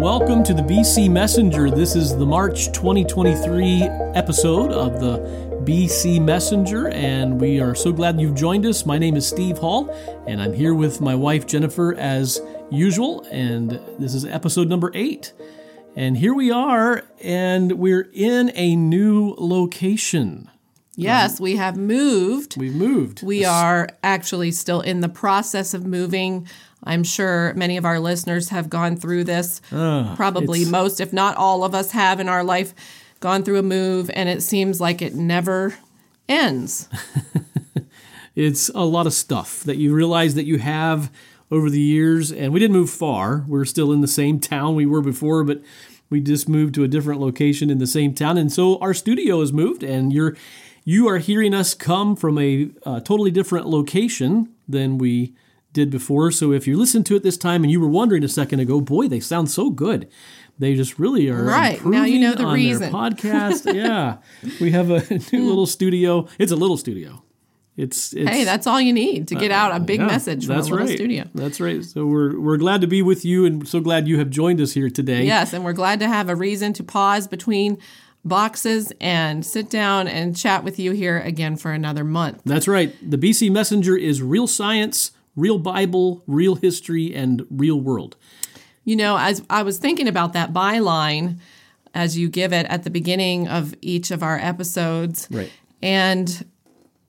welcome to the BC Messenger. This is the March 2023 episode of the BC Messenger, and we are so glad you've joined us. My name is Steve Hall, and I'm here with my wife Jennifer as usual, and this is episode number eight. And here we are, and we're in a new location. Yes, we have moved. We've moved. We are actually still in the process of moving. I'm sure many of our listeners have gone through this. Probably most, if not all of us, have in our life gone through a move, and it seems like it never ends. It's a lot of stuff that you realize that you have over the years. And we didn't move far. We're still in the same town we were before, but we just moved to a different location in the same town. And so our studio has moved, and you're you are hearing us come from a uh, totally different location than we did before. So if you listen to it this time and you were wondering a second ago, boy, they sound so good. They just really are Right. Now you know the on reason. Podcast, yeah. We have a new little studio. It's a little studio. It's, it's hey, that's all you need to get uh, out a big yeah, message from a that's little right. studio. That's right. So we're we're glad to be with you, and so glad you have joined us here today. Yes, and we're glad to have a reason to pause between boxes and sit down and chat with you here again for another month. That's right. The BC Messenger is real science, real Bible, real history, and real world. You know, as I was thinking about that byline as you give it at the beginning of each of our episodes, Right. and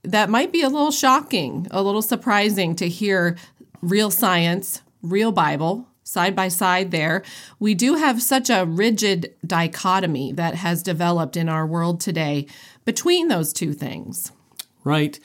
that might be a little shocking, a little surprising to hear real science, real Bible side by side there. We do have such a rigid dichotomy that has developed in our world today between those two things. Right.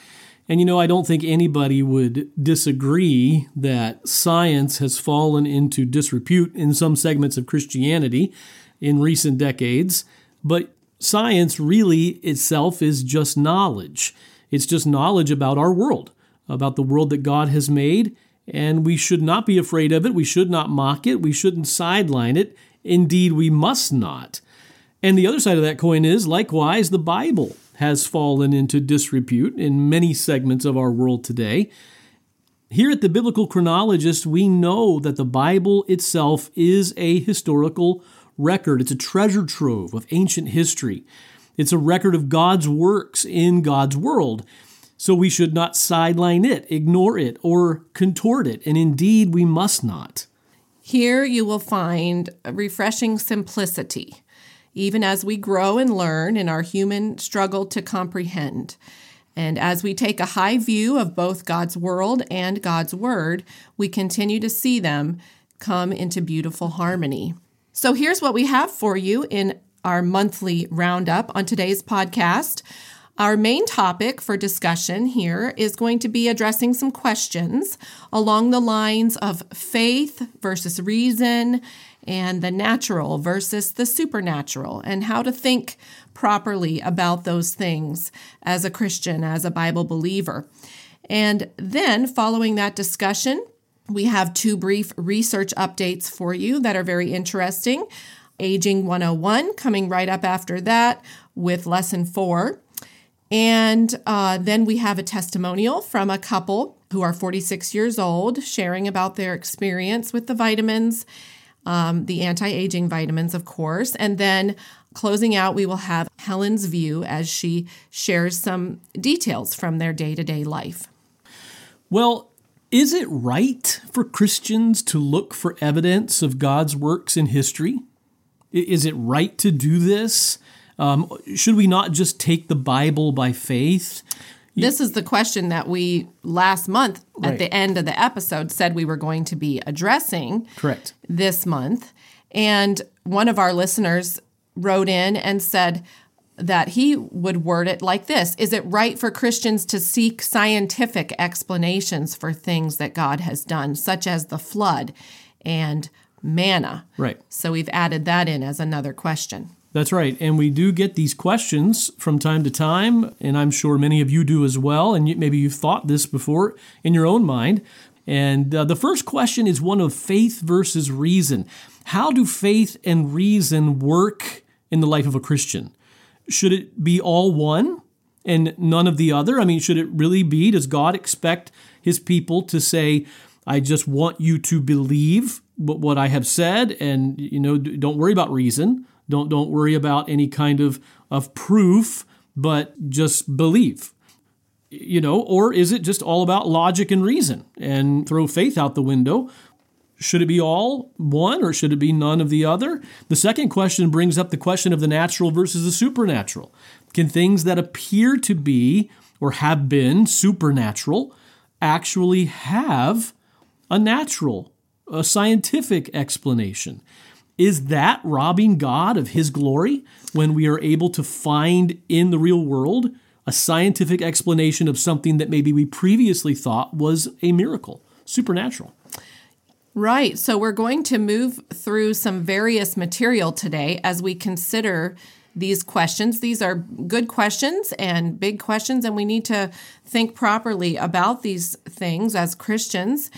And you know, I don't think anybody would disagree that science has fallen into disrepute in some segments of Christianity in recent decades. But science really itself is just knowledge. It's just knowledge about our world, about the world that God has made. And we should not be afraid of it. We should not mock it. We shouldn't sideline it. Indeed, we must not. And the other side of that coin is likewise, the Bible has fallen into disrepute in many segments of our world today. Here at the Biblical Chronologist, we know that the Bible itself is a historical record. It's a treasure trove of ancient history. It's a record of God's works in God's world. So we should not sideline it, ignore it, or contort it. And indeed, we must not. Here you will find a refreshing simplicity, even as we grow and learn in our human struggle to comprehend. And as we take a high view of both God's world and God's word, we continue to see them come into beautiful harmony. So here's what we have for you in our monthly roundup on today's podcast. Our main topic for discussion here is going to be addressing some questions along the lines of faith versus reason and the natural versus the supernatural, and how to think properly about those things as a Christian, as a Bible believer. And then, following that discussion, we have two brief research updates for you that are very interesting. Aging 101 coming right up after that with lesson four. And uh, then we have a testimonial from a couple who are 46 years old sharing about their experience with the vitamins, um, the anti aging vitamins, of course. And then closing out, we will have Helen's view as she shares some details from their day to day life. Well, is it right for Christians to look for evidence of God's works in history? Is it right to do this? Um, should we not just take the Bible by faith? This is the question that we last month Right. at the end of the episode said we were going to be addressing Correct. this month. And one of our listeners wrote in and said that he would word it like this Is it right for Christians to seek scientific explanations for things that God has done, such as the flood and manna? Right. So we've added that in as another question. That's right. And we do get these questions from time to time, and I'm sure many of you do as well. And maybe you've thought this before in your own mind. And uh, the first question is one of faith versus reason. How do faith and reason work in the life of a Christian? Should it be all one and none of the other? I mean, should it really be? Does God expect his people to say, I just want you to believe what I have said, and you know, don't worry about reason. Don't don't worry about any kind of of proof, but just believe. You know, or is it just all about logic and reason and throw faith out the window? Should it be all one or should it be none of the other? The second question brings up the question of the natural versus the supernatural. Can things that appear to be or have been supernatural actually have a natural, a scientific explanation? Is that robbing God of his glory when we are able to find in the real world a scientific explanation of something that maybe we previously thought was a miracle, supernatural? Right. So we're going to move through some various material today as we consider these questions. These are good questions and big questions, and we need to think properly about these things as Christians.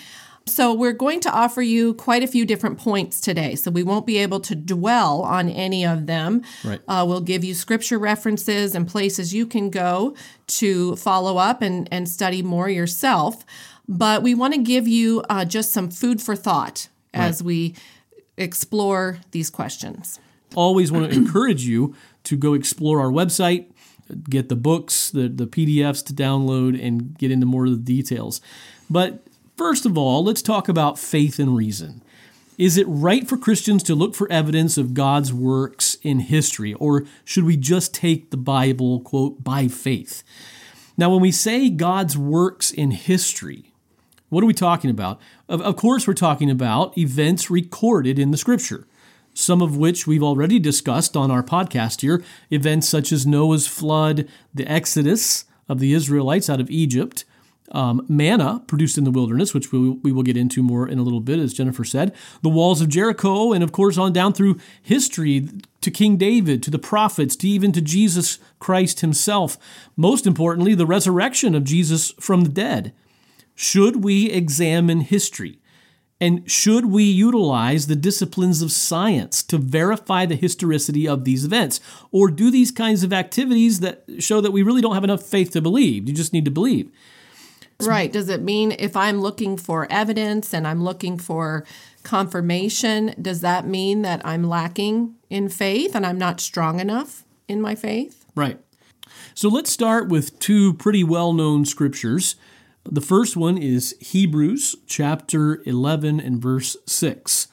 So, we're going to offer you quite a few different points today. So, we won't be able to dwell on any of them. Right. Uh, we'll give you scripture references and places you can go to follow up and, and study more yourself. But we want to give you uh, just some food for thought as we explore these questions. Always want to encourage you to go explore our website, get the books, the, the PDFs to download, and get into more of the details. But first of all, let's talk about faith and reason. Is it right for Christians to look for evidence of God's works in history, or should we just take the Bible, quote, by faith? Now, when we say God's works in history, what are we talking about? Of, of course, we're talking about events recorded in the scripture, some of which we've already discussed on our podcast here. Events such as Noah's flood, the Exodus of the Israelites out of Egypt, um, manna produced in the wilderness, which we, we will get into more in a little bit, as Jennifer said, the walls of Jericho, and of course on down through history to King David, to the prophets, to even to Jesus Christ himself. Most importantly, the resurrection of Jesus from the dead. Should we examine history? And should we utilize the disciplines of science to verify the historicity of these events? Or do these kinds of activities that show that we really don't have enough faith to believe? You just need to believe. Right. Does it mean if I'm looking for evidence and I'm looking for confirmation, does that mean that I'm lacking in faith and I'm not strong enough in my faith? Right. So let's start with two pretty well known scriptures the first one is Hebrews chapter 11 and verse 6.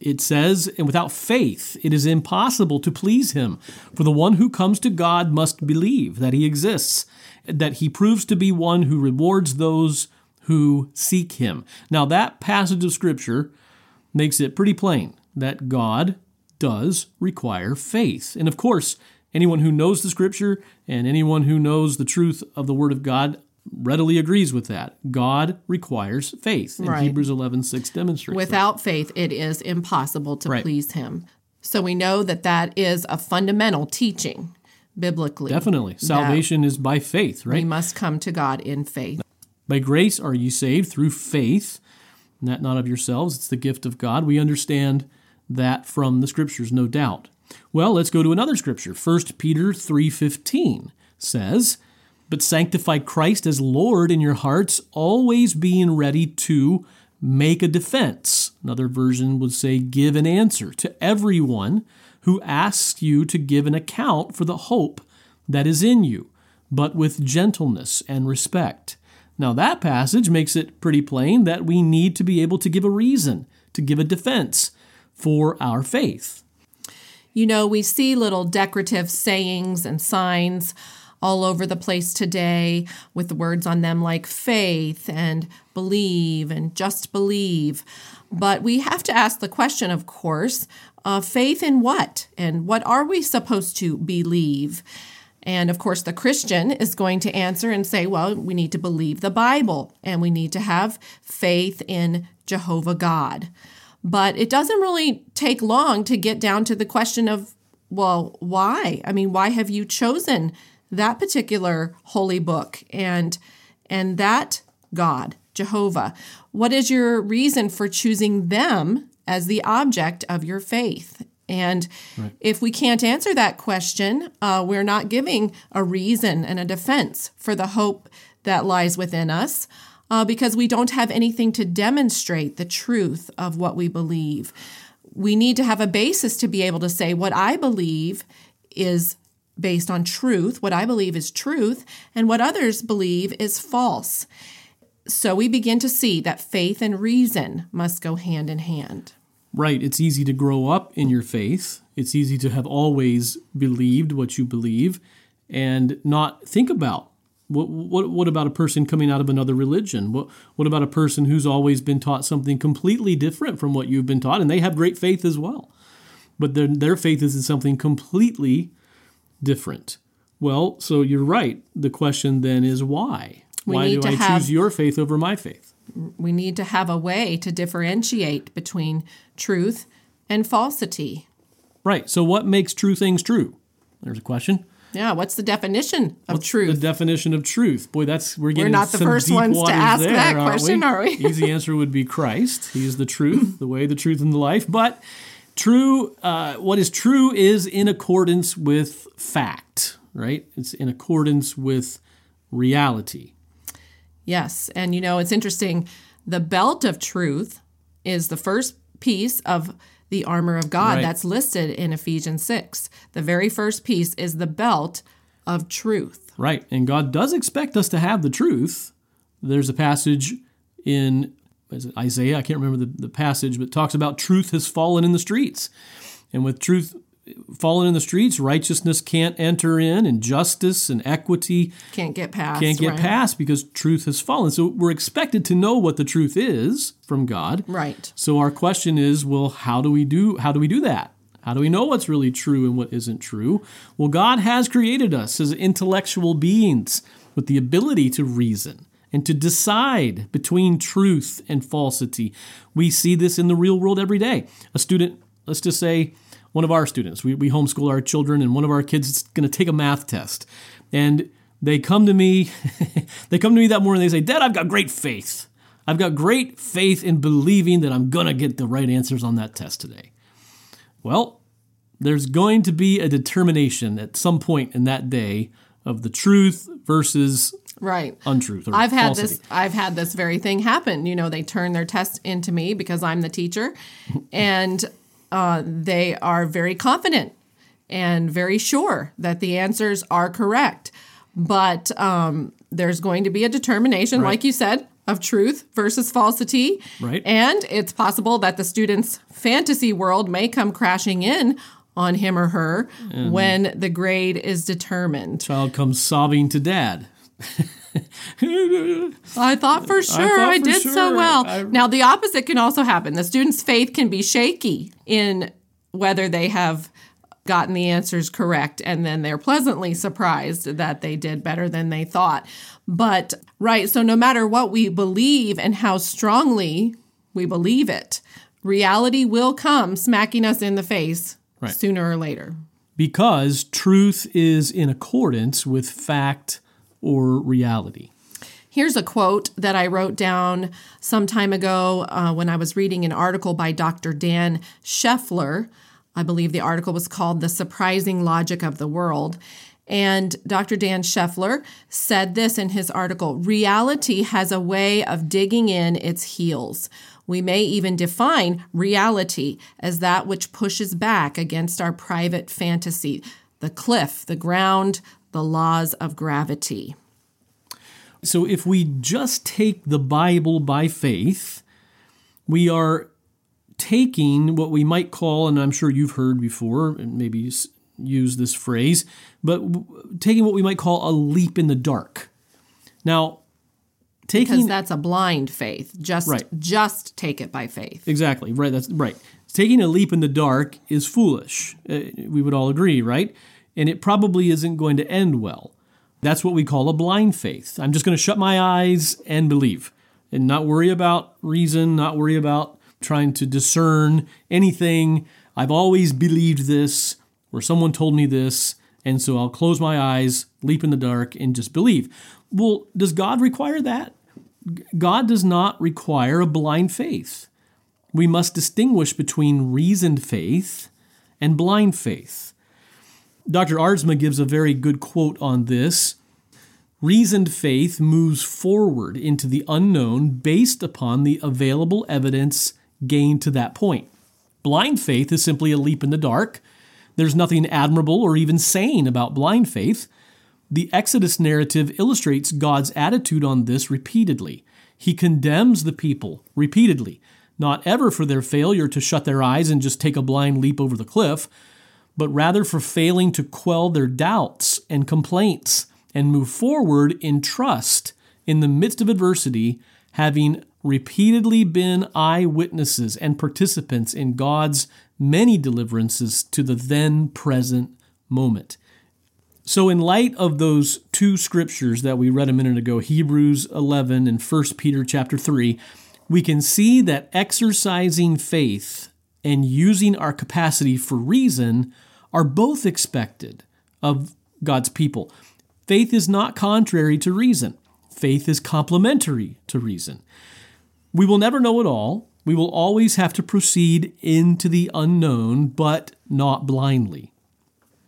It says, And without faith it is impossible to please him, for the one who comes to God must believe that he exists, that he proves to be one who rewards those who seek him. Now, that passage of Scripture makes it pretty plain that God does require faith. And of course, anyone who knows the Scripture and anyone who knows the truth of the Word of God readily agrees with that. God requires faith. And right. Hebrews 11 6 demonstrates. Without that. faith, it is impossible to right. please Him. So we know that that is a fundamental teaching biblically. Definitely. Salvation is by faith, right? We must come to God in faith. By grace are you saved through faith, that not of yourselves, it's the gift of God. We understand that from the scriptures, no doubt. Well, let's go to another scripture. 1 Peter 3:15 says, but sanctify Christ as Lord in your hearts, always being ready to make a defense. Another version would say, give an answer to everyone who asks you to give an account for the hope that is in you, but with gentleness and respect. Now, that passage makes it pretty plain that we need to be able to give a reason, to give a defense for our faith. You know, we see little decorative sayings and signs all over the place today with the words on them like faith and believe and just believe. But we have to ask the question, of course, uh, faith in what? And what are we supposed to believe? And of course, the Christian is going to answer and say, well, we need to believe the Bible and we need to have faith in Jehovah God. But it doesn't really take long to get down to the question of, well, why? I mean, why have you chosen that particular holy book and and that God, Jehovah. What is your reason for choosing them as the object of your faith? And right. if we can't answer that question, uh, we're not giving a reason and a defense for the hope that lies within us. uh, because we don't have anything to demonstrate the truth of what we believe. We need to have a basis to be able to say what I believe is based on truth, what I believe is truth, and what others believe is false. So we begin to see that faith and reason must go hand in hand. Right. It's easy to grow up in your faith. It's easy to have always believed what you believe and not think about what, what, what about a person coming out of another religion? What, what about a person who's always been taught something completely different from what you've been taught? And they have great faith as well. But their, their faith is in something completely different. Well, so you're right. The question then is why? We why need do to I have- choose your faith over my faith? We need to have a way to differentiate between truth and falsity. Right. So what makes true things true? There's a question. Yeah, what's the definition of The truth? The definition of truth. Boy, that's we're getting not the first ones to ask there, that question, are we? Easy answer would be Christ. He is the truth, the way, the truth, and the life. But true, uh, what is true is in accordance with fact. Right? It's in accordance with reality. Yes. And you know, it's interesting. The belt of truth is the first piece of the armor of God Right. that's listed in Ephesians 6. The very first piece is the belt of truth. Right. And God does expect us to have the truth. There's a passage in is it Isaiah, I can't remember the, the passage, but talks about truth has fallen in the streets. And with truth fallen in the streets, righteousness can't enter in, and justice and equity Can't get past. can't get right? past because truth has fallen. So we're expected to know what the truth is from God. Right. So our question is, well, how do we do how do we do that? How do we know what's really true and what isn't true? Well, God has created us as intellectual beings with the ability to reason and to decide between truth and falsity. We see this in the real world every day. A student, let's just say one of our students, we, we homeschool our children, and one of our kids is going to take a math test. And they come to me, they come to me that morning, they say, Dad, I've got great faith. I've got great faith in believing that I'm going to get the right answers on that test today. Well, there's going to be a determination at some point in that day of the truth versus Right. untruth I've had falsity. this I've had this very thing happen. You know, they turn their test into me because I'm the teacher and uh, they are very confident and very sure that the answers are correct. But um, there's going to be a determination, like you said, of truth versus falsity. Right. And it's possible that the student's fantasy world may come crashing in on him or her when the grade is determined. Child comes sobbing to dad. I thought for sure I, for did so well. I- now, the opposite can also happen. The student's faith can be shaky in whether they have gotten the answers correct, and then they're pleasantly surprised that they did better than they thought. But, right, so no matter what we believe and how strongly we believe it, reality will come smacking us in the face Right. sooner or later. because truth is in accordance with fact or reality. Here's a quote that I wrote down some time ago uh, when I was reading an article by Dr. Dan Scheffler. I believe the article was called The Surprising Logic of the World. And Dr. Dan Scheffler said this in his article Reality has a way of digging in its heels. We may even define reality as that which pushes back against our private fantasy, the cliff, the ground, the laws of gravity. So if we just take the Bible by faith, we are taking what we might call, and I'm sure you've heard before, and maybe use this phrase, but taking what we might call a leap in the dark. Now, because taking that's a blind faith. Just Right. just take it by faith. Exactly, right. That's right. Taking a leap in the dark is foolish. Uh, we would all agree, right? And it probably isn't going to end well. That's what we call a blind faith. I'm just going to shut my eyes and believe and not worry about reason, not worry about trying to discern anything. I've always believed this, or someone told me this, and so I'll close my eyes, leap in the dark, and just believe. Well, does God require that? God does not require a blind faith. We must distinguish between reasoned faith and blind faith. Dr. Aardsma gives a very good quote on this. Reasoned faith moves forward into the unknown based upon the available evidence gained to that point. Blind faith is simply a leap in the dark. There's nothing admirable or even sane about blind faith. The Exodus narrative illustrates God's attitude on this repeatedly. He condemns the people repeatedly, not ever for their failure to shut their eyes and just take a blind leap over the cliff, but rather for failing to quell their doubts and complaints and move forward in trust in the midst of adversity, having repeatedly been eyewitnesses and participants in God's many deliverances to the then present moment. So, in light of those two scriptures that we read a minute ago, Hebrews 11 and 1 Peter chapter 3, we can see that exercising faith and using our capacity for reason are both expected of God's people. Faith is not contrary to reason, faith is complementary to reason. We will never know it all. We will always have to proceed into the unknown, but not blindly.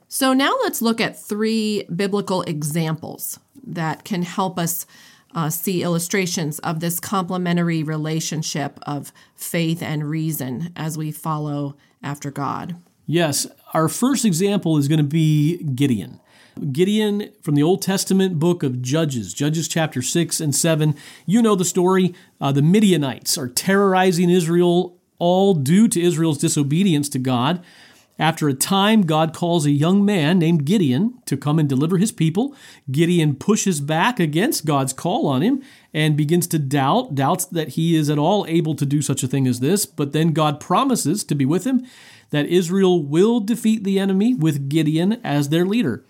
So now let's look at three biblical examples that can help us uh, see illustrations of this complementary relationship of faith and reason as we follow after God. Yes, our first example is going to be Gideon. Gideon from the Old Testament book of Judges, Judges chapter 6 and 7. You know the story. Uh, the Midianites are terrorizing Israel, all due to Israel's disobedience to God. After a time, God calls a young man named Gideon to come and deliver his people. Gideon pushes back against God's call on him and begins to doubt, doubts that he is at all able to do such a thing as this. But then God promises to be with him, that Israel will defeat the enemy with Gideon as their leader.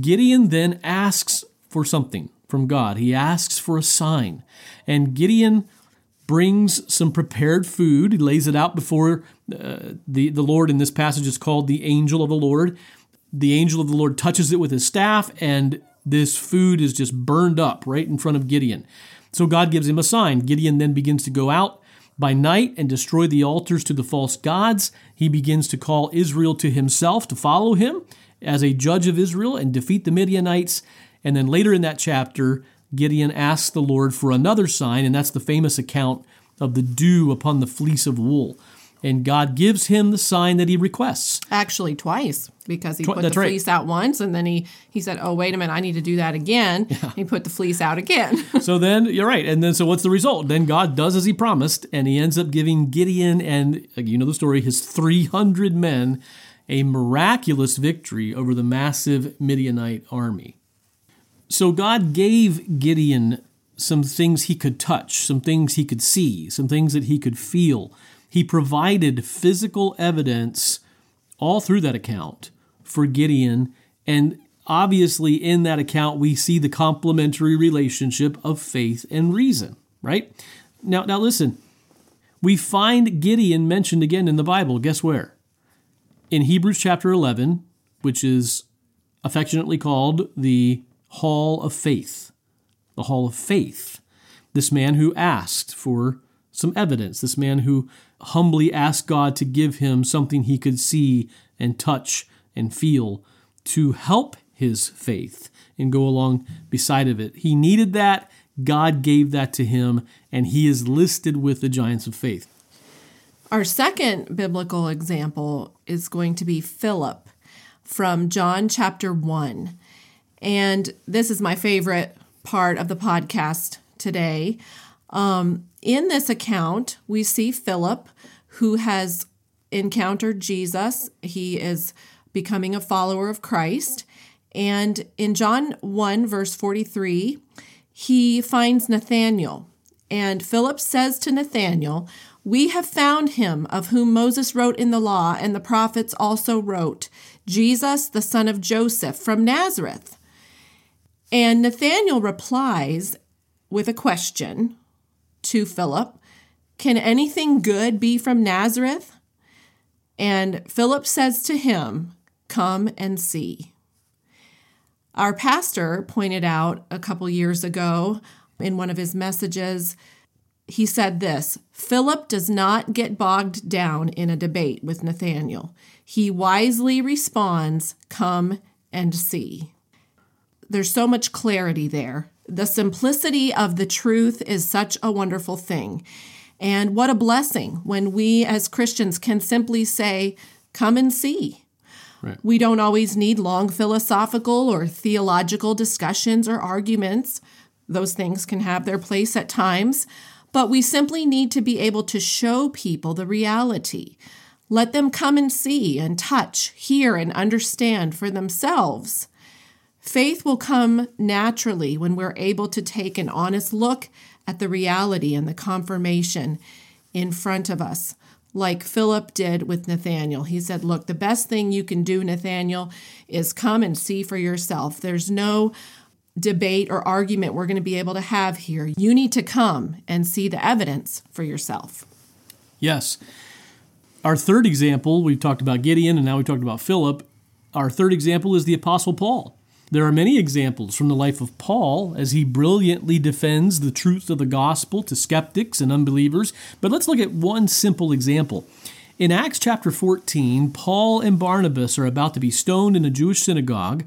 Gideon then asks for something from God. He asks for a sign. And Gideon brings some prepared food. He lays it out before uh, the, the Lord. In this passage is called the angel of the Lord. The angel of the Lord touches it with his staff, and this food is just burned up right in front of Gideon. So God gives him a sign. Gideon then begins to go out by night and destroy the altars to the false gods. He begins to call Israel to himself to follow him as a judge of Israel and defeat the Midianites. And then later in that chapter, Gideon asks the Lord for another sign, and that's the famous account of the dew upon the fleece of wool. And God gives him the sign that he requests. Actually, twice, because he Tw- put the fleece right. out once, and then he, he said, Oh, wait a minute, I need to do that again. Yeah. He put the fleece out again. so then, you're right. And then, so what's the result? Then God does as he promised, and he ends up giving Gideon and, you know the story, his 300 men a miraculous victory over the massive Midianite army. So God gave Gideon some things he could touch, some things he could see, some things that he could feel. He provided physical evidence all through that account for Gideon. And obviously, in that account, we see the complementary relationship of faith and reason, right? Now, now listen, we find Gideon mentioned again in the Bible. Guess where? in Hebrews chapter 11, which is affectionately called the Hall of Faith. The Hall of Faith. This man who asked for some evidence, this man who humbly asked God to give him something he could see and touch and feel to help his faith and go along beside of it. He needed that. God gave that to him, and he is listed with the giants of faith. Our second biblical example is going to be Philip from John chapter 1. And this is my favorite part of the podcast today. Um, in this account, we see Philip, who has encountered Jesus. He is becoming a follower of Christ. And in John 1, verse 43, he finds Nathanael. And Philip says to Nathanael, we have found him of whom Moses wrote in the law and the prophets also wrote, Jesus, the son of Joseph from Nazareth. And Nathanael replies with a question to Philip Can anything good be from Nazareth? And Philip says to him, Come and see. Our pastor pointed out a couple years ago in one of his messages he said this Philip does not get bogged down in a debate with Nathanael. He wisely responds, Come and see. There's so much clarity there. The simplicity of the truth is such a wonderful thing. And what a blessing when we as Christians can simply say, Come and see. Right. We don't always need long philosophical or theological discussions or arguments. Those things can have their place at times, but we simply need to be able to show people the reality. Let them come and see and touch, hear, and understand for themselves. Faith will come naturally when we're able to take an honest look at the reality and the confirmation in front of us, like Philip did with Nathanael. He said, Look, the best thing you can do, Nathanael, is come and see for yourself. There's no debate or argument we're going to be able to have here. You need to come and see the evidence for yourself. Yes. Our third example, we've talked about Gideon and now we've talked about Philip. Our third example is the Apostle Paul. There are many examples from the life of Paul as he brilliantly defends the truth of the gospel to skeptics and unbelievers. But let's look at one simple example. In Acts chapter 14, Paul and Barnabas are about to be stoned in a Jewish synagogue,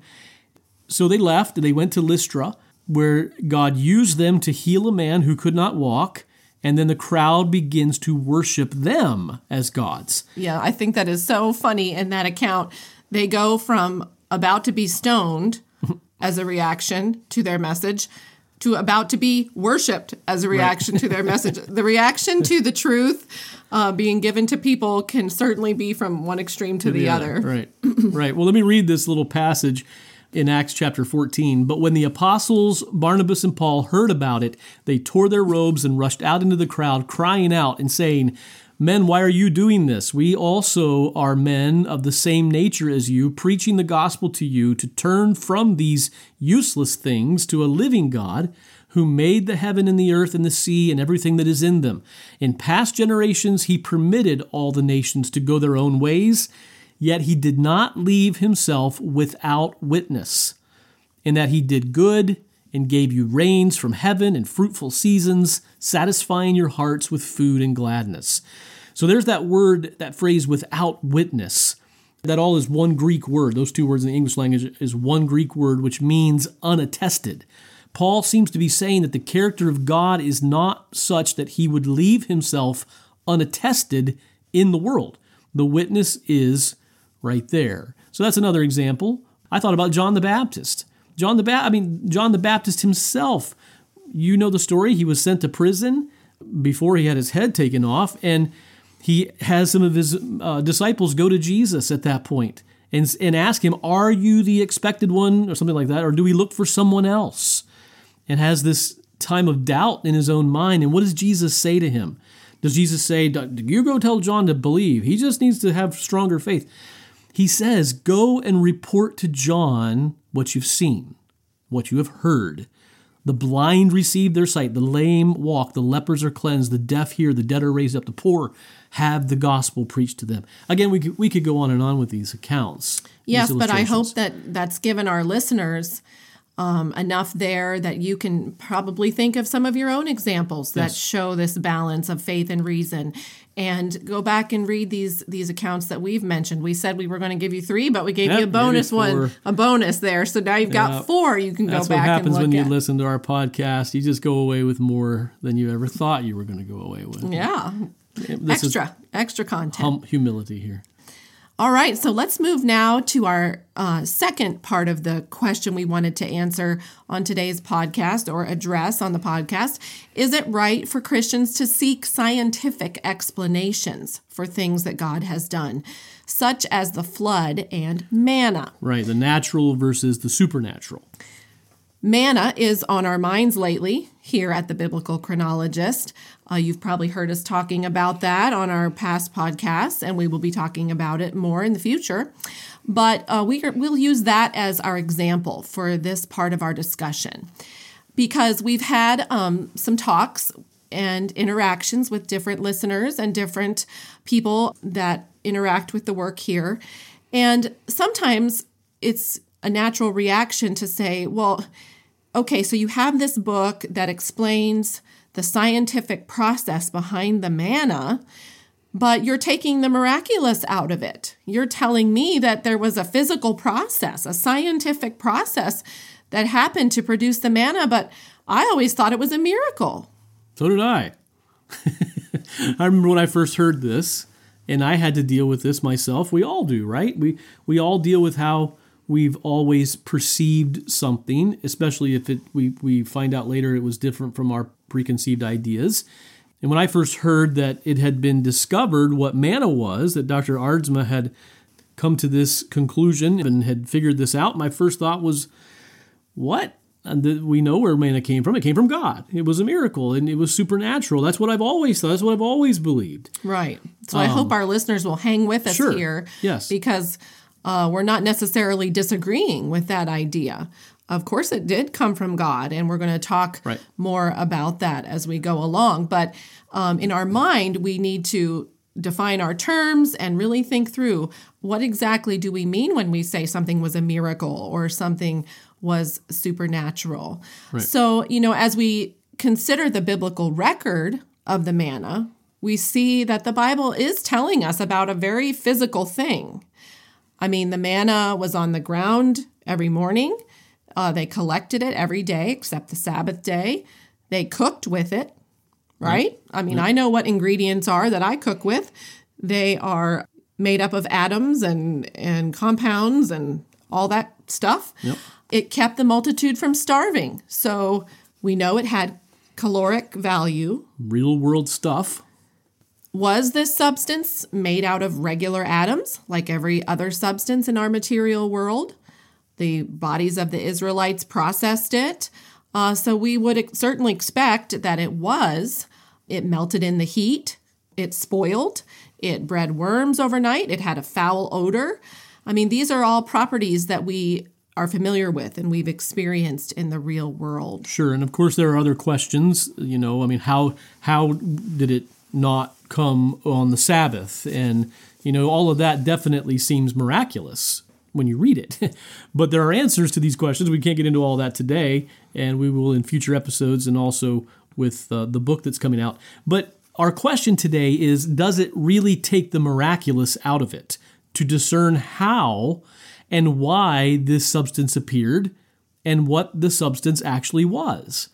so they left and they went to Lystra, where God used them to heal a man who could not walk. And then the crowd begins to worship them as gods. Yeah, I think that is so funny in that account. They go from about to be stoned as a reaction to their message to about to be worshiped as a reaction right. to their message. The reaction to the truth uh, being given to people can certainly be from one extreme to, to the, the, other. other. Right, right. Well, let me read this little passage in Acts chapter 14. But when the apostles Barnabas and Paul heard about it, they tore their robes and rushed out into the crowd, crying out and saying, Men, why are you doing this? We also are men of the same nature as you, preaching the gospel to you to turn from these useless things to a living God who made the heaven and the earth and the sea and everything that is in them. In past generations, he permitted all the nations to go their own ways Yet he did not leave himself without witness, in that he did good and gave you rains from heaven and fruitful seasons, satisfying your hearts with food and gladness. So there's that word, that phrase, without witness. That all is one Greek word. Those two words in the English language is one Greek word, which means unattested. Paul seems to be saying that the character of God is not such that he would leave himself unattested in the world. The witness is right there. So that's another example. I thought about John the Baptist. John the ba- I mean John the Baptist himself. You know the story. He was sent to prison before he had his head taken off, and he has some of his uh, disciples go to Jesus at that point and, and ask him, Are you the expected one? or something like that, or do we look for someone else? And has this time of doubt in his own mind. And what does Jesus say to him? Does Jesus say, You go tell John to believe? He just needs to have stronger faith. He says, Go and report to John what you've seen, what you have heard. The blind receive their sight, the lame walk, the lepers are cleansed, the deaf hear, the dead are raised up, the poor have the gospel preached to them. Again, we could, we could go on and on with these accounts. Yes, these but I hope that that's given our listeners um, enough there that you can probably think of some of your own examples that yes. show this balance of faith and reason and go back and read these these accounts that we've mentioned. We said we were going to give you three, but we gave yep, you a bonus one, a bonus there. So now you've got four. You can go back. That's what happens when you listen to our podcast. You just go away with more than you ever thought you were going to go away with. Yeah, this extra extra content. Hum- humility here. All right, so let's move now to our uh, second part of the question we wanted to answer on today's podcast or address on the podcast. Is it right for Christians to seek scientific explanations for things that God has done, such as the flood and manna? Right, the natural versus the supernatural. Manna is on our minds lately here at the Biblical Chronologist. Uh, you've probably heard us talking about that on our past podcasts, and we will be talking about it more in the future. But uh, we we'll use that as our example for this part of our discussion because we've had um, some talks and interactions with different listeners and different people that interact with the work here. And sometimes it's a natural reaction to say, well, okay, so you have this book that explains the scientific process behind the manna, but you're taking the miraculous out of it. You're telling me that there was a physical process, a scientific process that happened to produce the manna, but I always thought it was a miracle. So did I. I remember when I first heard this, and I had to deal with this myself. We all do, right? We we all deal with how we've always perceived something, especially if it we we find out later it was different from our preconceived ideas. And when I first heard that it had been discovered what manna was, that Dr. Aardsma had come to this conclusion and had figured this out, my first thought was, what? And we know where manna came from. It came from God. It was a miracle and it was supernatural. That's what I've always thought. That's what I've always believed. Right. So I hope um, our listeners will hang with us sure. here. Yes. Because uh, we're not necessarily disagreeing with that idea. Of course, it did come from God, and we're going to talk Right. more about that as we go along. But um, in our mind, we need to define our terms and really think through what exactly do we mean when we say something was a miracle or something was supernatural. So, you know, as we consider the biblical record of the manna, we see that the Bible is telling us about a very physical thing. I mean, the manna was on the ground every morning. Uh, they collected it every day except the Sabbath day. They cooked with it, right? I mean, I know what ingredients are that I cook with. They are made up of atoms and, and compounds and all that stuff. Yep. It kept the multitude from starving. So we know it had caloric value. Real world stuff. Was this substance made out of regular atoms, like every other substance in our material world? The bodies of the Israelites processed it. Uh, so we would certainly expect that it was. It melted in the heat, it spoiled, it bred worms overnight, it had a foul odor. I mean, these are all properties that we are familiar with and we've experienced in the real world. Sure, and of course there are other questions. You know, I mean, how how did it not come on the Sabbath? And you know, all of that definitely seems miraculous when you read it. but there are answers to these questions. We can't get into all that today, and we will in future episodes, and also with uh, the book that's coming out. But our question today is: Does it really take the miraculous out of it to discern how and why this substance appeared? and what the substance actually was.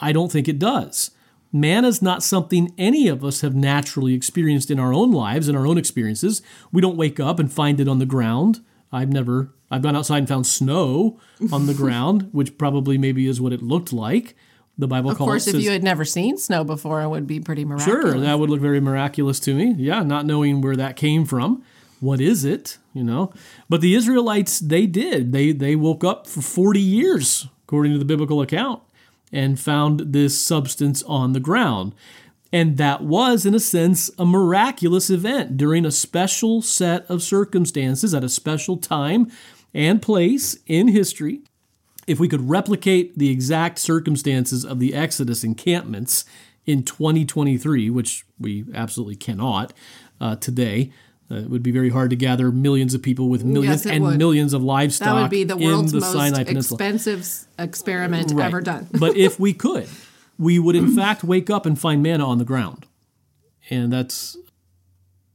I don't think it does. Manna is not something any of us have naturally experienced in our own lives, in our own experiences. We don't wake up and find it on the ground. I've never, I've gone outside and found snow on the ground, which probably maybe is what it looked like. The Bible calls it. Of course, if you had never seen snow before, it would be pretty miraculous. Sure, that would look very miraculous to me. Yeah, not knowing where that came from. What is it? You know. But the Israelites, they did. They they woke up for 40 years, according to the biblical account, and found this substance on the ground. And that was, in a sense, a miraculous event during a special set of circumstances at a special time and place in history if we could replicate the exact circumstances of the Exodus encampments in 2023, which we absolutely cannot uh, today, uh, it would be very hard to gather millions of people with millions Yes, and would. millions of livestock That would be the world's the most Sinai expensive experiment Right. ever done. but if we could, we would in fact wake up and find manna on the ground, and that's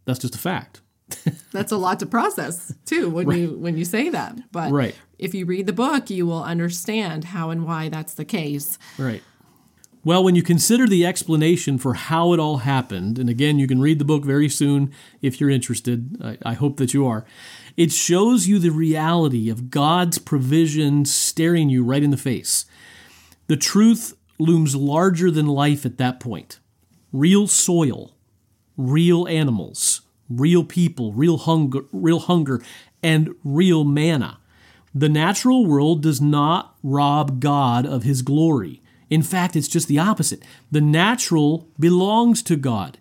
that's just a fact. That's a lot to process too when you when you say that. But Right. if you read the book, you will understand how and why that's the case. Right. Well, when you consider the explanation for how it all happened, and again, you can read the book very soon if you're interested. I, I hope that you are. It shows you the reality of God's provision staring you right in the face. The truth looms larger than life at that point. Real soil, real animals, real people, real hunger, real hunger, and real manna. The natural world does not rob God of his glory. In fact, it's just the opposite. The natural belongs to God.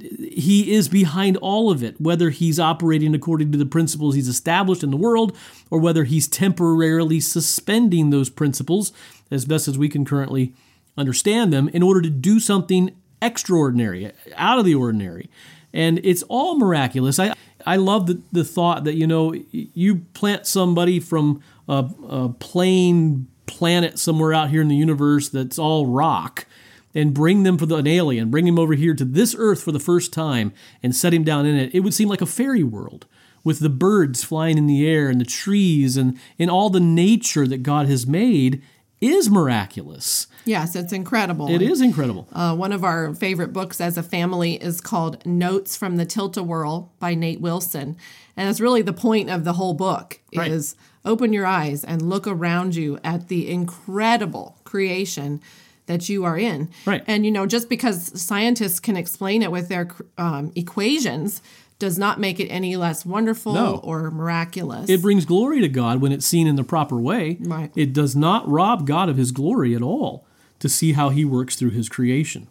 He is behind all of it, whether he's operating according to the principles he's established in the world or whether he's temporarily suspending those principles as best as we can currently understand them in order to do something extraordinary, out of the ordinary. And it's all miraculous. I, I love the, the thought that, you know, you plant somebody from a, a plain planet somewhere out here in the universe that's all rock and bring them for the, an alien, bring him over here to this earth for the first time and set him down in it. It would seem like a fairy world, with the birds flying in the air and the trees and in all the nature that God has made is miraculous. Yes, it's incredible. It is incredible. Uh, one of our favorite books as a family is called Notes from the Tilt-A-Whirl by Nate Wilson. And it's really the point of the whole book Right. is open your eyes and look around you at the incredible creation that you are in. Right. And you know, just because scientists can explain it with their um, equations does not make it any less wonderful No. or miraculous. It brings glory to God when it's seen in the proper way. Right. It does not rob God of his glory at all to see how he works through his creation.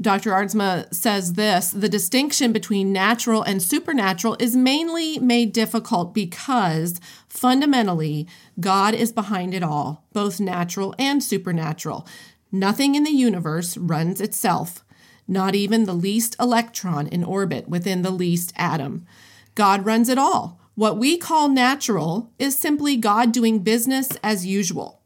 Dr. Aardsma says this the distinction between natural and supernatural is mainly made difficult because fundamentally God is behind it all, both natural and supernatural. Nothing in the universe runs itself, not even the least electron in orbit within the least atom. God runs it all. What we call natural is simply God doing business as usual.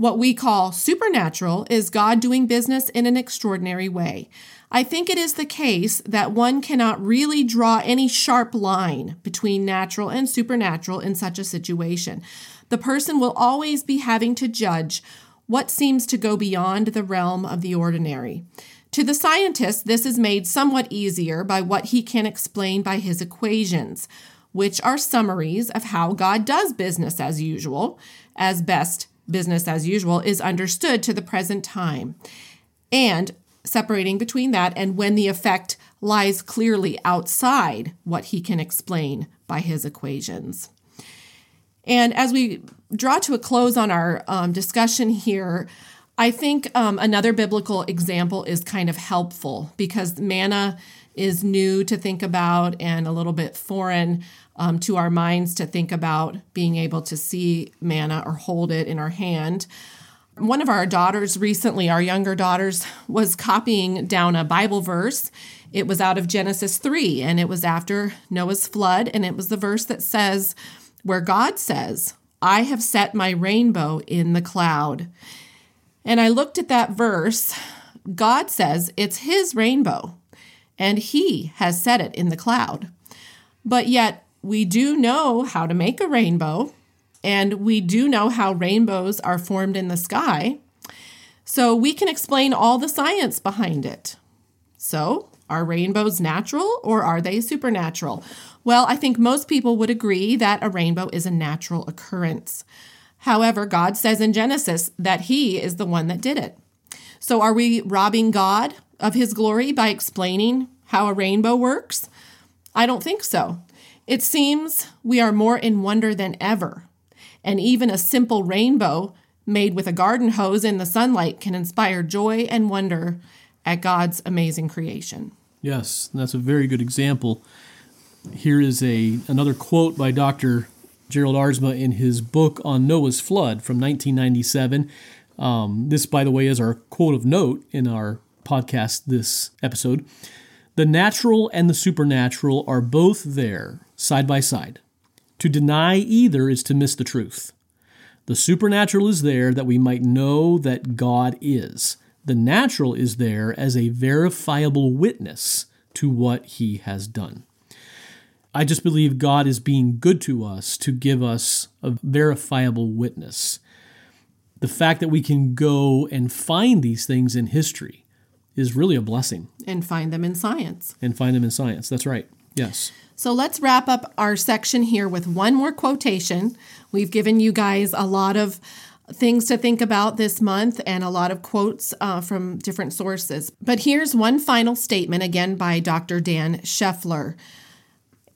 What we call supernatural is God doing business in an extraordinary way. I think it is the case that one cannot really draw any sharp line between natural and supernatural in such a situation. The person will always be having to judge what seems to go beyond the realm of the ordinary. To the scientist, this is made somewhat easier by what he can explain by his equations, which are summaries of how God does business as usual, as best business as usual is understood to the present time. And separating between that and when the effect lies clearly outside what he can explain by his equations. And as we draw to a close on our um, discussion here, I think um, another biblical example is kind of helpful because manna is new to think about and a little bit foreign um, to our minds to think about being able to see manna or hold it in our hand. One of our daughters recently, our younger daughters, was copying down a Bible verse. It was out of Genesis 3, and it was after Noah's flood, and it was the verse that says, where God says, I have set my rainbow in the cloud. And I looked at that verse. God says it's his rainbow, and he has set it in the cloud. But yet, we do know how to make a rainbow, and we do know how rainbows are formed in the sky. So we can explain all the science behind it. So, are rainbows natural or are they supernatural? Well, I think most people would agree that a rainbow is a natural occurrence. However, God says in Genesis that He is the one that did it. So, are we robbing God of His glory by explaining how a rainbow works? I don't think so. It seems we are more in wonder than ever. And even a simple rainbow made with a garden hose in the sunlight can inspire joy and wonder at God's amazing creation. Yes, that's a very good example. Here is a another quote by Dr. Gerald Aardsma in his book on Noah's flood from 1997. Um, this, by the way, is our quote of note in our podcast this episode. The natural and the supernatural are both there, side by side. To deny either is to miss the truth. The supernatural is there that we might know that God is. The natural is there as a verifiable witness to what he has done. I just believe God is being good to us to give us a verifiable witness. The fact that we can go and find these things in history is really a blessing And find them in science. and find them in science. That's right. Yes. So let's wrap up our section here with one more quotation. We've given you guys a lot of things to think about this month and a lot of quotes uh, from different sources. But here's one final statement, again by Dr. Dan Scheffler.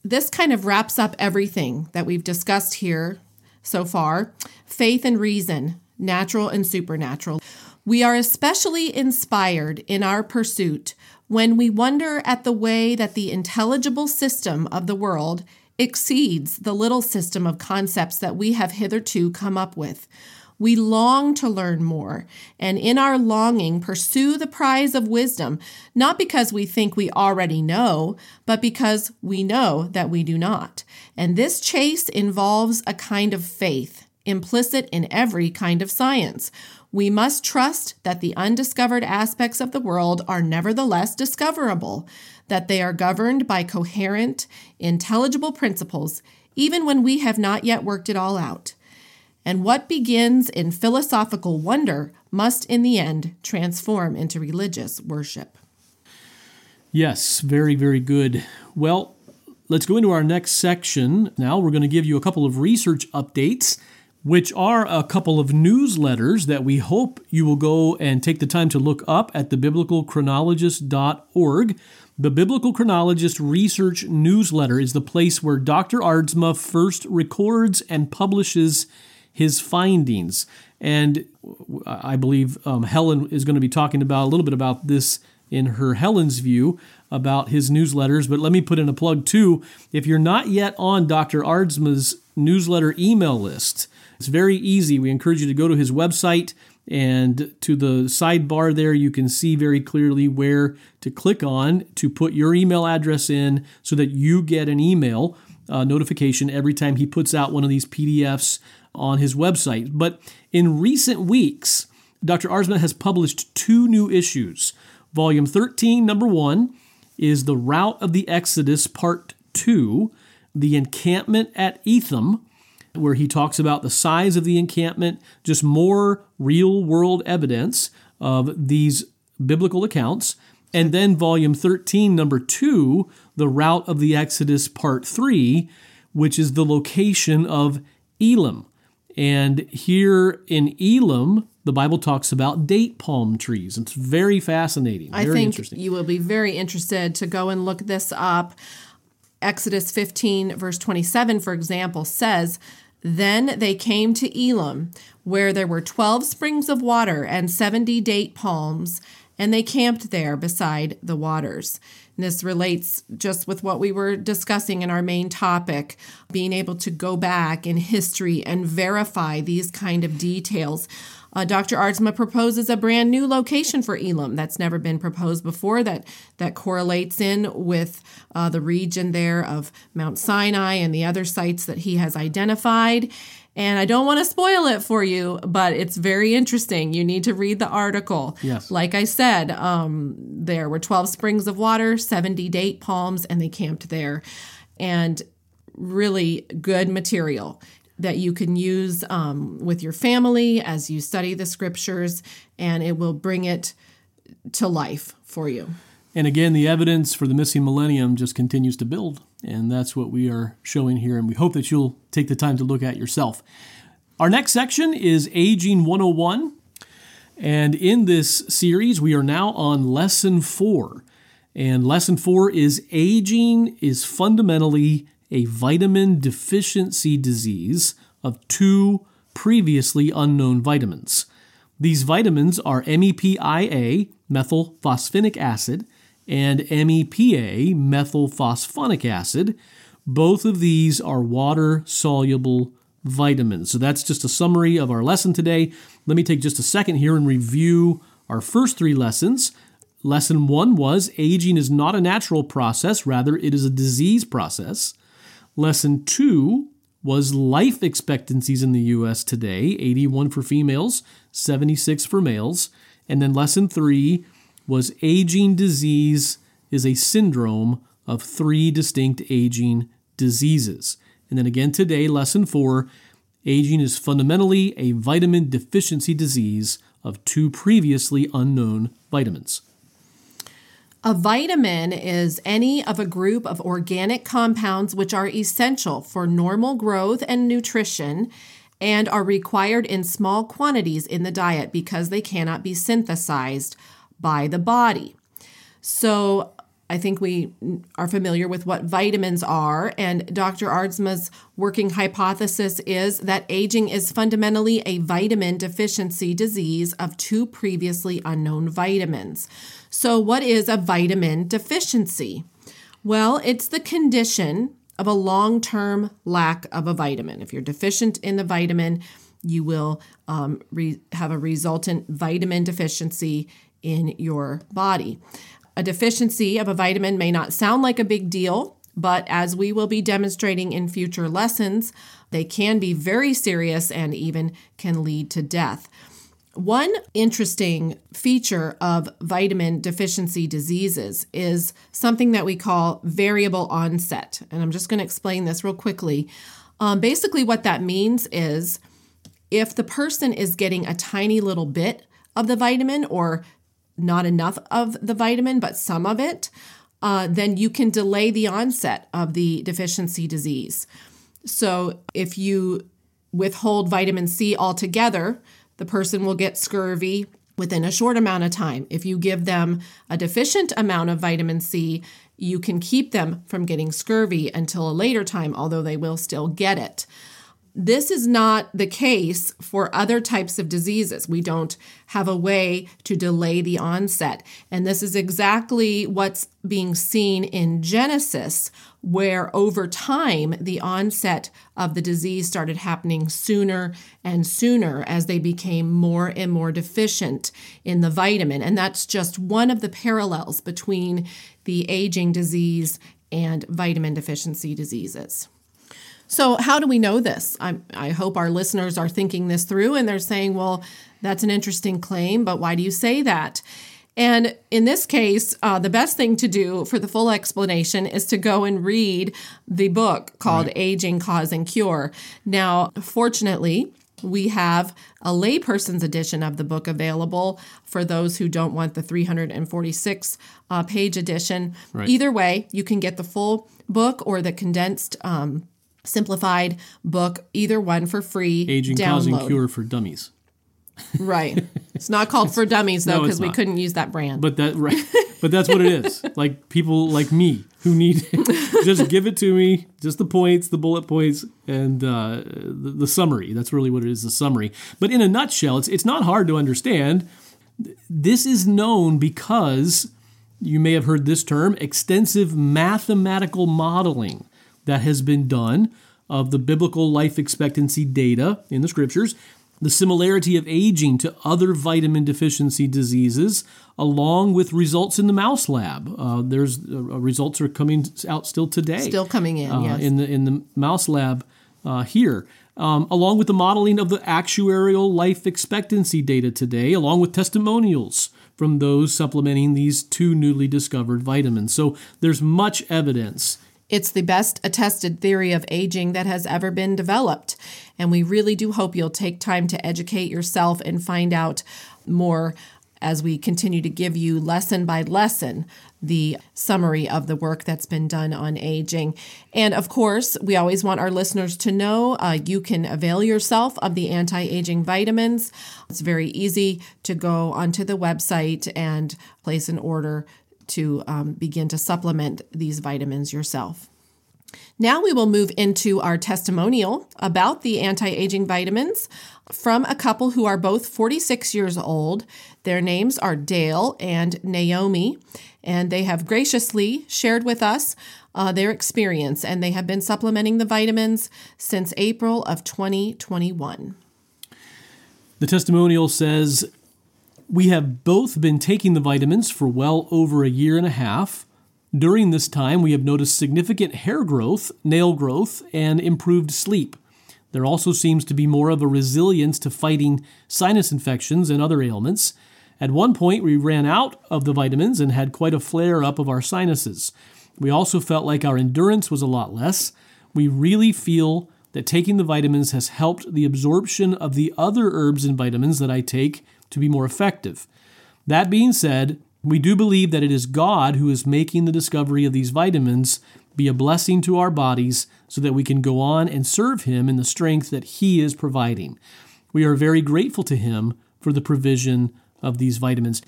This kind of wraps up everything that we've discussed here so far faith and reason, natural and supernatural. We are especially inspired in our pursuit when we wonder at the way that the intelligible system of the world exceeds the little system of concepts that we have hitherto come up with. We long to learn more, and in our longing, pursue the prize of wisdom, not because we think we already know, but because we know that we do not. And this chase involves a kind of faith, implicit in every kind of science. We must trust that the undiscovered aspects of the world are nevertheless discoverable, that they are governed by coherent, intelligible principles, even when we have not yet worked it all out. And what begins in philosophical wonder must in the end transform into religious worship. Yes, very, very good. Well, let's go into our next section. Now, we're going to give you a couple of research updates, which are a couple of newsletters that we hope you will go and take the time to look up at thebiblicalchronologist.org. The Biblical Chronologist Research Newsletter is the place where Dr. Aardsma first records and publishes his findings. And I believe um, Helen is going to be talking about a little bit about this in her Helen's view about his newsletters. But let me put in a plug too. If you're not yet on Dr. Aardsma's newsletter email list, it's very easy. We encourage you to go to his website and to the sidebar there, you can see very clearly where to click on to put your email address in so that you get an email uh, notification every time he puts out one of these PDFs on his website. But in recent weeks, Dr. Aardsma has published two new issues. Volume 13, number one, is The Route of the Exodus, Part 2, The Encampment at Etham, where he talks about the size of the encampment, just more real world evidence of these biblical accounts. And then volume 13, number 2, The Route of the Exodus, Part 3, which is the location of Elim. And here in Elim, the Bible talks about date palm trees. It's very fascinating. Very I think you will be very interested to go and look this up. Exodus 15, verse 27, for example, says, Then they came to Elim, where there were 12 springs of water and 70 date palms, and they camped there beside the waters. And this relates just with what we were discussing in our main topic, being able to go back in history and verify these kind of details. Uh, Dr. Aardsma proposes a brand new location for Elim that's never been proposed before that that correlates in with uh, the region there of Mount Sinai and the other sites that he has identified. And I don't want to spoil it for you, but it's very interesting. You need to read the article. Yes. Like I said, um, there were 12 springs of water, 70 date palms, and they camped there. And really good material that you can use um, with your family as you study the scriptures, and it will bring it to life for you. And again, the evidence for the missing millennium just continues to build. And that's what we are showing here. And we hope that you'll take the time to look at yourself. Our next section is Aging 101. And in this series, we are now on lesson four. And lesson four is aging is fundamentally a vitamin deficiency disease of two previously unknown vitamins. These vitamins are MEPIA, methylphosphinic acid, and MEPA, methylphosphonic acid. Both of these are water soluble vitamins. So that's just a summary of our lesson today. Let me take just a second here and review our first three lessons. Lesson one was aging is not a natural process, rather, it is a disease process. Lesson two was life expectancies in the US today 81 for females, 76 for males. And then lesson three was aging disease is a syndrome of three distinct aging diseases. And then again today, lesson four aging is fundamentally a vitamin deficiency disease of two previously unknown vitamins. A vitamin is any of a group of organic compounds which are essential for normal growth and nutrition and are required in small quantities in the diet because they cannot be synthesized by the body. So, I think we are familiar with what vitamins are, and Dr. Aardsma's working hypothesis is that aging is fundamentally a vitamin deficiency disease of two previously unknown vitamins. So, what is a vitamin deficiency? Well, it's the condition of a long term lack of a vitamin. If you're deficient in the vitamin, you will um, re- have a resultant vitamin deficiency in your body. A deficiency of a vitamin may not sound like a big deal, but as we will be demonstrating in future lessons, they can be very serious and even can lead to death. One interesting feature of vitamin deficiency diseases is something that we call variable onset. And I'm just going to explain this real quickly. Um, basically, what that means is if the person is getting a tiny little bit of the vitamin or not enough of the vitamin, but some of it, uh, then you can delay the onset of the deficiency disease. So if you withhold vitamin C altogether, the person will get scurvy within a short amount of time. If you give them a deficient amount of vitamin C, you can keep them from getting scurvy until a later time, although they will still get it. This is not the case for other types of diseases. We don't have a way to delay the onset. And this is exactly what's being seen in Genesis, where over time the onset of the disease started happening sooner and sooner as they became more and more deficient in the vitamin. And that's just one of the parallels between the aging disease and vitamin deficiency diseases. So, how do we know this? I, I hope our listeners are thinking this through and they're saying, well, that's an interesting claim, but why do you say that? And in this case, uh, the best thing to do for the full explanation is to go and read the book called right. Aging, Cause, and Cure. Now, fortunately, we have a layperson's edition of the book available for those who don't want the 346 uh, page edition. Right. Either way, you can get the full book or the condensed um, simplified book, either one for free. Aging, download. causing cure for dummies. Right. It's not called for dummies though, because no, we couldn't use that brand. But that right. But that's what it is. like people like me who need just give it to me, just the points, the bullet points, and uh, the, the summary. That's really what it is, the summary. But in a nutshell, it's it's not hard to understand. This is known because you may have heard this term extensive mathematical modeling that has been done of the biblical life expectancy data in the scriptures, the similarity of aging to other vitamin deficiency diseases, along with results in the mouse lab. Uh, there's uh, results are coming out still today. Still coming in, uh, yes. In the in the mouse lab uh, here. Um, along with the modeling of the actuarial life expectancy data today, along with testimonials from those supplementing these two newly discovered vitamins. So there's much evidence it's the best attested theory of aging that has ever been developed. And we really do hope you'll take time to educate yourself and find out more as we continue to give you lesson by lesson the summary of the work that's been done on aging. And of course, we always want our listeners to know uh, you can avail yourself of the anti aging vitamins. It's very easy to go onto the website and place an order to um, begin to supplement these vitamins yourself. Now we will move into our testimonial about the anti aging vitamins from a couple who are both 46 years old. Their names are Dale and Naomi, and they have graciously shared with us uh, their experience, and they have been supplementing the vitamins since April of 2021. The testimonial says we have both been taking the vitamins for well over a year and a half. During this time, we have noticed significant hair growth, nail growth, and improved sleep. There also seems to be more of a resilience to fighting sinus infections and other ailments. At one point, we ran out of the vitamins and had quite a flare up of our sinuses. We also felt like our endurance was a lot less. We really feel that taking the vitamins has helped the absorption of the other herbs and vitamins that I take to be more effective. That being said, we do believe that it is God who is making the discovery of these vitamins be a blessing to our bodies so that we can go on and serve Him in the strength that He is providing. We are very grateful to Him for the provision of these vitamins.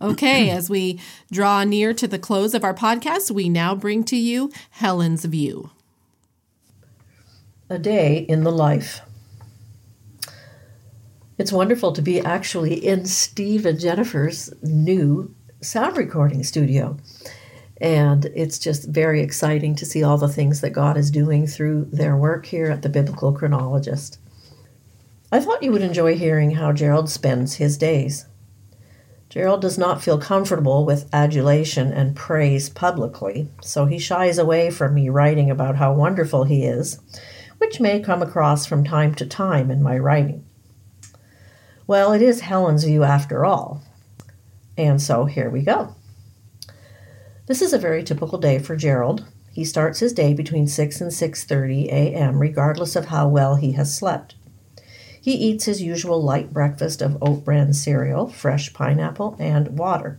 Okay, as we draw near to the close of our podcast, we now bring to you Helen's View. A day in the life. It's wonderful to be actually in Steve and Jennifer's new sound recording studio. And it's just very exciting to see all the things that God is doing through their work here at the Biblical Chronologist. I thought you would enjoy hearing how Gerald spends his days. Gerald does not feel comfortable with adulation and praise publicly, so he shies away from me writing about how wonderful he is, which may come across from time to time in my writing. Well, it is Helen's view after all. And so here we go. This is a very typical day for Gerald. He starts his day between 6 and 6:30 a.m. regardless of how well he has slept. He eats his usual light breakfast of oat bran cereal, fresh pineapple, and water.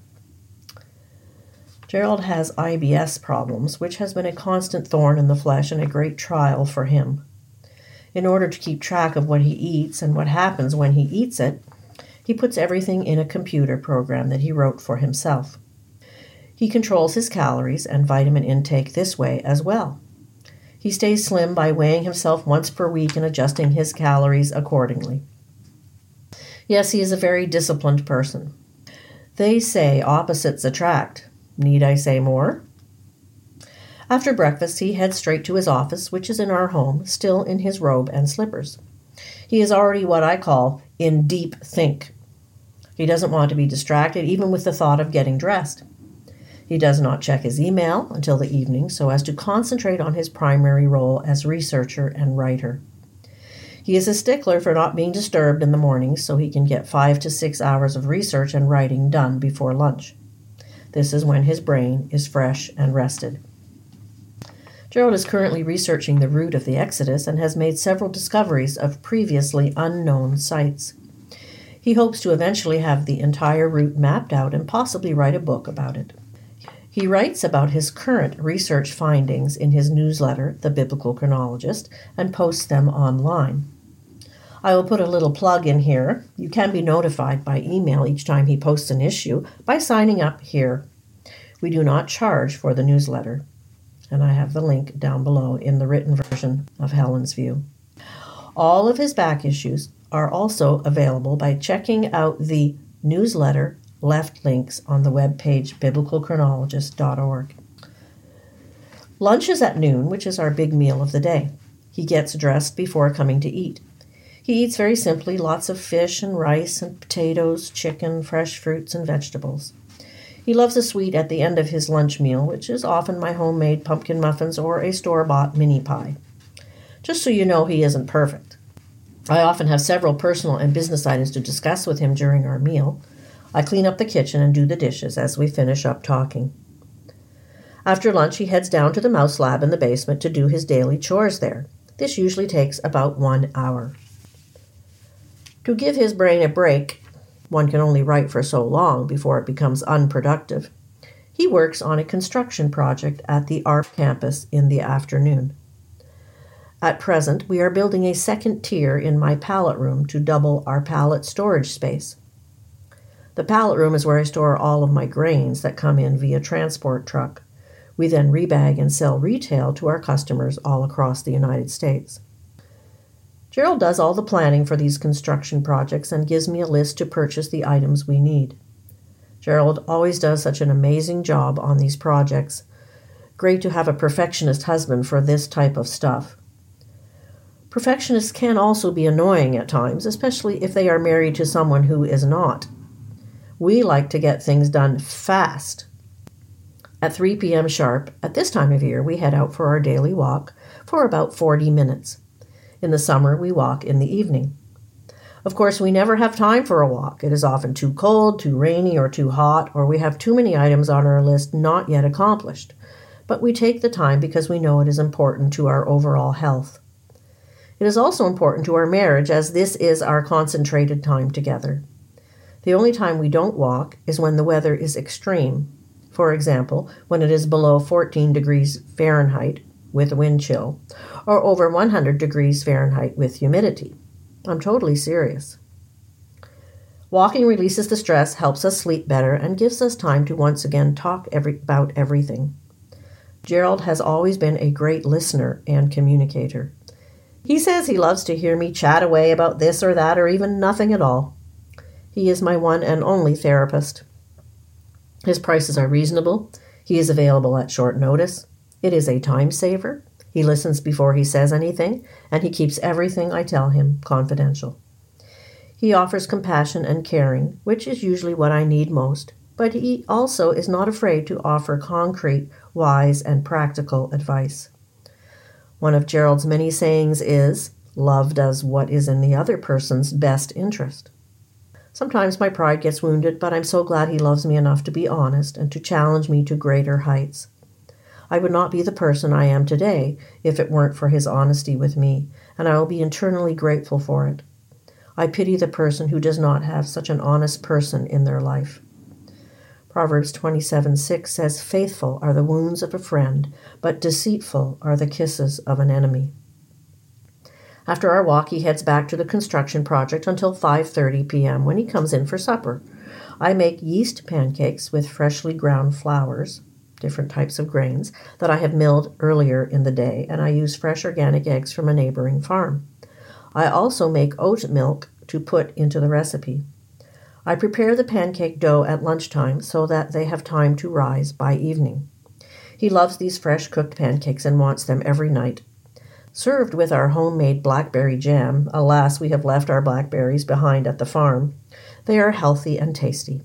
Gerald has IBS problems, which has been a constant thorn in the flesh and a great trial for him. In order to keep track of what he eats and what happens when he eats it, he puts everything in a computer program that he wrote for himself. He controls his calories and vitamin intake this way as well. He stays slim by weighing himself once per week and adjusting his calories accordingly. Yes, he is a very disciplined person. They say opposites attract. Need I say more? After breakfast, he heads straight to his office, which is in our home, still in his robe and slippers. He is already what I call in deep think. He doesn't want to be distracted, even with the thought of getting dressed. He does not check his email until the evening so as to concentrate on his primary role as researcher and writer. He is a stickler for not being disturbed in the mornings so he can get five to six hours of research and writing done before lunch. This is when his brain is fresh and rested. Gerald is currently researching the route of the Exodus and has made several discoveries of previously unknown sites. He hopes to eventually have the entire route mapped out and possibly write a book about it. He writes about his current research findings in his newsletter, The Biblical Chronologist, and posts them online. I will put a little plug in here. You can be notified by email each time he posts an issue by signing up here. We do not charge for the newsletter. And I have the link down below in the written version of Helen's View. All of his back issues are also available by checking out the newsletter left links on the webpage biblicalchronologist.org. Lunch is at noon, which is our big meal of the day. He gets dressed before coming to eat. He eats very simply lots of fish and rice and potatoes, chicken, fresh fruits, and vegetables. He loves a sweet at the end of his lunch meal, which is often my homemade pumpkin muffins or a store bought mini pie. Just so you know, he isn't perfect. I often have several personal and business items to discuss with him during our meal. I clean up the kitchen and do the dishes as we finish up talking. After lunch, he heads down to the mouse lab in the basement to do his daily chores there. This usually takes about one hour. To give his brain a break, one can only write for so long before it becomes unproductive. He works on a construction project at the ARP campus in the afternoon. At present, we are building a second tier in my pallet room to double our pallet storage space. The pallet room is where I store all of my grains that come in via transport truck. We then rebag and sell retail to our customers all across the United States. Gerald does all the planning for these construction projects and gives me a list to purchase the items we need. Gerald always does such an amazing job on these projects. Great to have a perfectionist husband for this type of stuff. Perfectionists can also be annoying at times, especially if they are married to someone who is not. We like to get things done fast. At 3 p.m. sharp, at this time of year, we head out for our daily walk for about 40 minutes. In the summer, we walk in the evening. Of course, we never have time for a walk. It is often too cold, too rainy, or too hot, or we have too many items on our list not yet accomplished. But we take the time because we know it is important to our overall health. It is also important to our marriage as this is our concentrated time together. The only time we don't walk is when the weather is extreme. For example, when it is below 14 degrees Fahrenheit with wind chill, or over 100 degrees Fahrenheit with humidity. I'm totally serious. Walking releases the stress, helps us sleep better, and gives us time to once again talk every, about everything. Gerald has always been a great listener and communicator. He says he loves to hear me chat away about this or that or even nothing at all. He is my one and only therapist. His prices are reasonable. He is available at short notice. It is a time saver. He listens before he says anything, and he keeps everything I tell him confidential. He offers compassion and caring, which is usually what I need most, but he also is not afraid to offer concrete, wise, and practical advice. One of Gerald's many sayings is Love does what is in the other person's best interest. Sometimes my pride gets wounded, but I'm so glad he loves me enough to be honest and to challenge me to greater heights. I would not be the person I am today if it weren't for his honesty with me, and I will be eternally grateful for it. I pity the person who does not have such an honest person in their life. Proverbs 27 6 says, Faithful are the wounds of a friend, but deceitful are the kisses of an enemy. After our walk, he heads back to the construction project until 5:30 p.m. when he comes in for supper. I make yeast pancakes with freshly ground flours, different types of grains that I have milled earlier in the day, and I use fresh organic eggs from a neighboring farm. I also make oat milk to put into the recipe. I prepare the pancake dough at lunchtime so that they have time to rise by evening. He loves these fresh cooked pancakes and wants them every night Served with our homemade blackberry jam, alas, we have left our blackberries behind at the farm, they are healthy and tasty.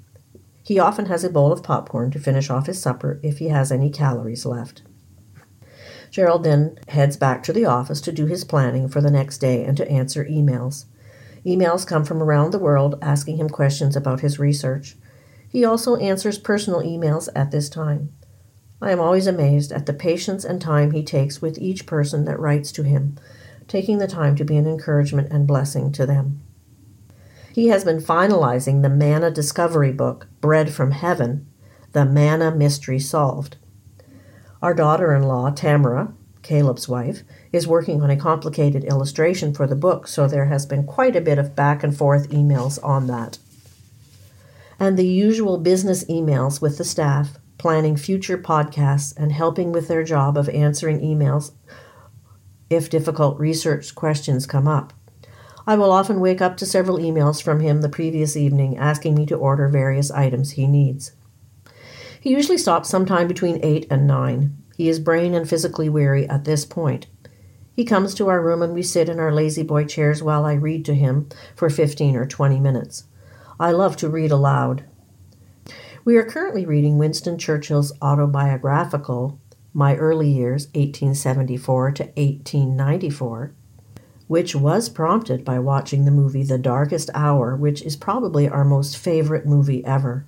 He often has a bowl of popcorn to finish off his supper if he has any calories left. Gerald then heads back to the office to do his planning for the next day and to answer emails. Emails come from around the world asking him questions about his research. He also answers personal emails at this time. I am always amazed at the patience and time he takes with each person that writes to him, taking the time to be an encouragement and blessing to them. He has been finalizing the Manna Discovery book, Bread from Heaven, The Manna Mystery Solved. Our daughter in law, Tamara, Caleb's wife, is working on a complicated illustration for the book, so there has been quite a bit of back and forth emails on that. And the usual business emails with the staff planning future podcasts, and helping with their job of answering emails if difficult research questions come up. I will often wake up to several emails from him the previous evening asking me to order various items he needs. He usually stops sometime between 8 and 9. He is brain and physically weary at this point. He comes to our room and we sit in our lazy boy chairs while I read to him for 15 or 20 minutes. I love to read aloud. We are currently reading Winston Churchill's autobiographical, My Early Years, 1874 to 1894, which was prompted by watching the movie The Darkest Hour, which is probably our most favorite movie ever.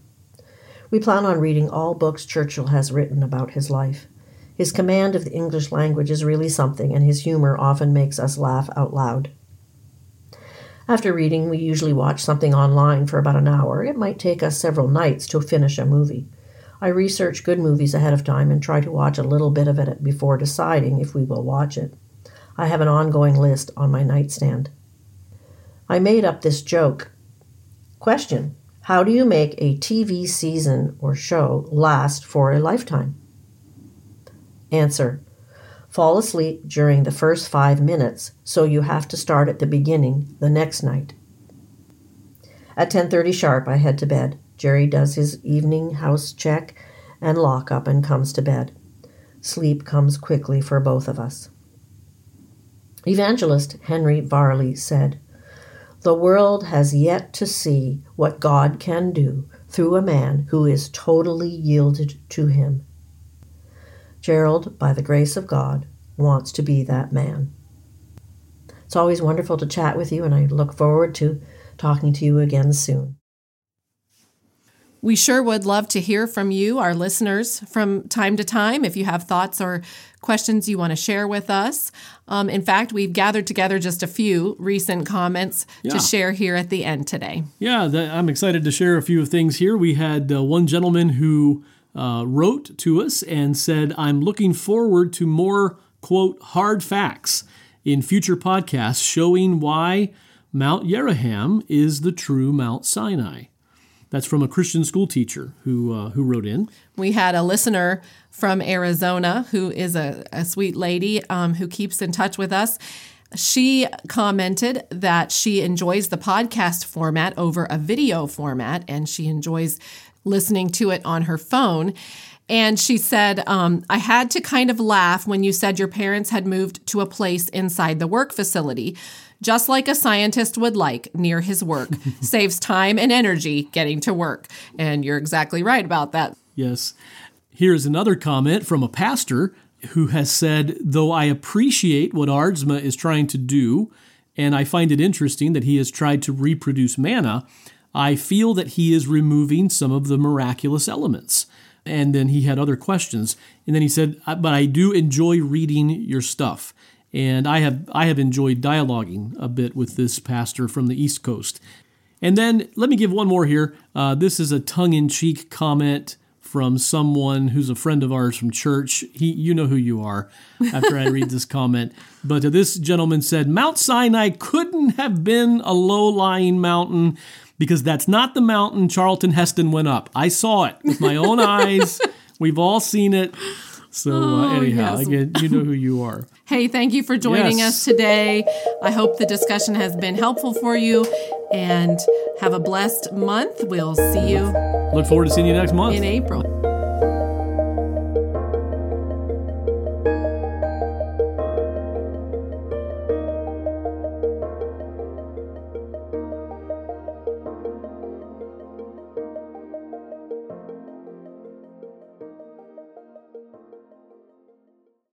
We plan on reading all books Churchill has written about his life. His command of the English language is really something, and his humor often makes us laugh out loud. After reading, we usually watch something online for about an hour. It might take us several nights to finish a movie. I research good movies ahead of time and try to watch a little bit of it before deciding if we will watch it. I have an ongoing list on my nightstand. I made up this joke. Question How do you make a TV season or show last for a lifetime? Answer fall asleep during the first five minutes, so you have to start at the beginning the next night. At 10:30 sharp, I head to bed. Jerry does his evening house check and lock up and comes to bed. Sleep comes quickly for both of us. Evangelist Henry Varley said, The world has yet to see what God can do through a man who is totally yielded to him Gerald, by the grace of God, wants to be that man. It's always wonderful to chat with you, and I look forward to talking to you again soon. We sure would love to hear from you, our listeners, from time to time. If you have thoughts or questions you want to share with us. Um, in fact, we've gathered together just a few recent comments yeah. to share here at the end today. Yeah, the, I'm excited to share a few things here. We had uh, one gentleman who uh, wrote to us and said, I'm looking forward to more, quote, hard facts in future podcasts showing why Mount Yeroham is the true Mount Sinai. That's from a Christian school teacher who uh, who wrote in. We had a listener from Arizona who is a, a sweet lady um, who keeps in touch with us. She commented that she enjoys the podcast format over a video format, and she enjoys listening to it on her phone. And she said, um, I had to kind of laugh when you said your parents had moved to a place inside the work facility, just like a scientist would like near his work. Saves time and energy getting to work. And you're exactly right about that. Yes. Here's another comment from a pastor who has said, Though I appreciate what Aardsma is trying to do, and I find it interesting that he has tried to reproduce manna, I feel that he is removing some of the miraculous elements. And then he had other questions. And then he said, uh, But I do enjoy reading your stuff. And I have I have enjoyed dialoguing a bit with this pastor from the East Coast. And then let me give one more here. Uh, this is a tongue-in-cheek comment from someone who's a friend of ours from church. He, you know who you are. After I read this comment, but uh, this gentleman said Mount Sinai couldn't have been a low-lying mountain because that's not the mountain Charlton Heston went up. I saw it with my own eyes. We've all seen it. So uh, Oh, anyhow, yes. again, you know who you are. Hey, thank you for joining Yes. us today. I hope the discussion has been helpful for you and have a blessed month. We'll see you Look forward to seeing you next month. in April.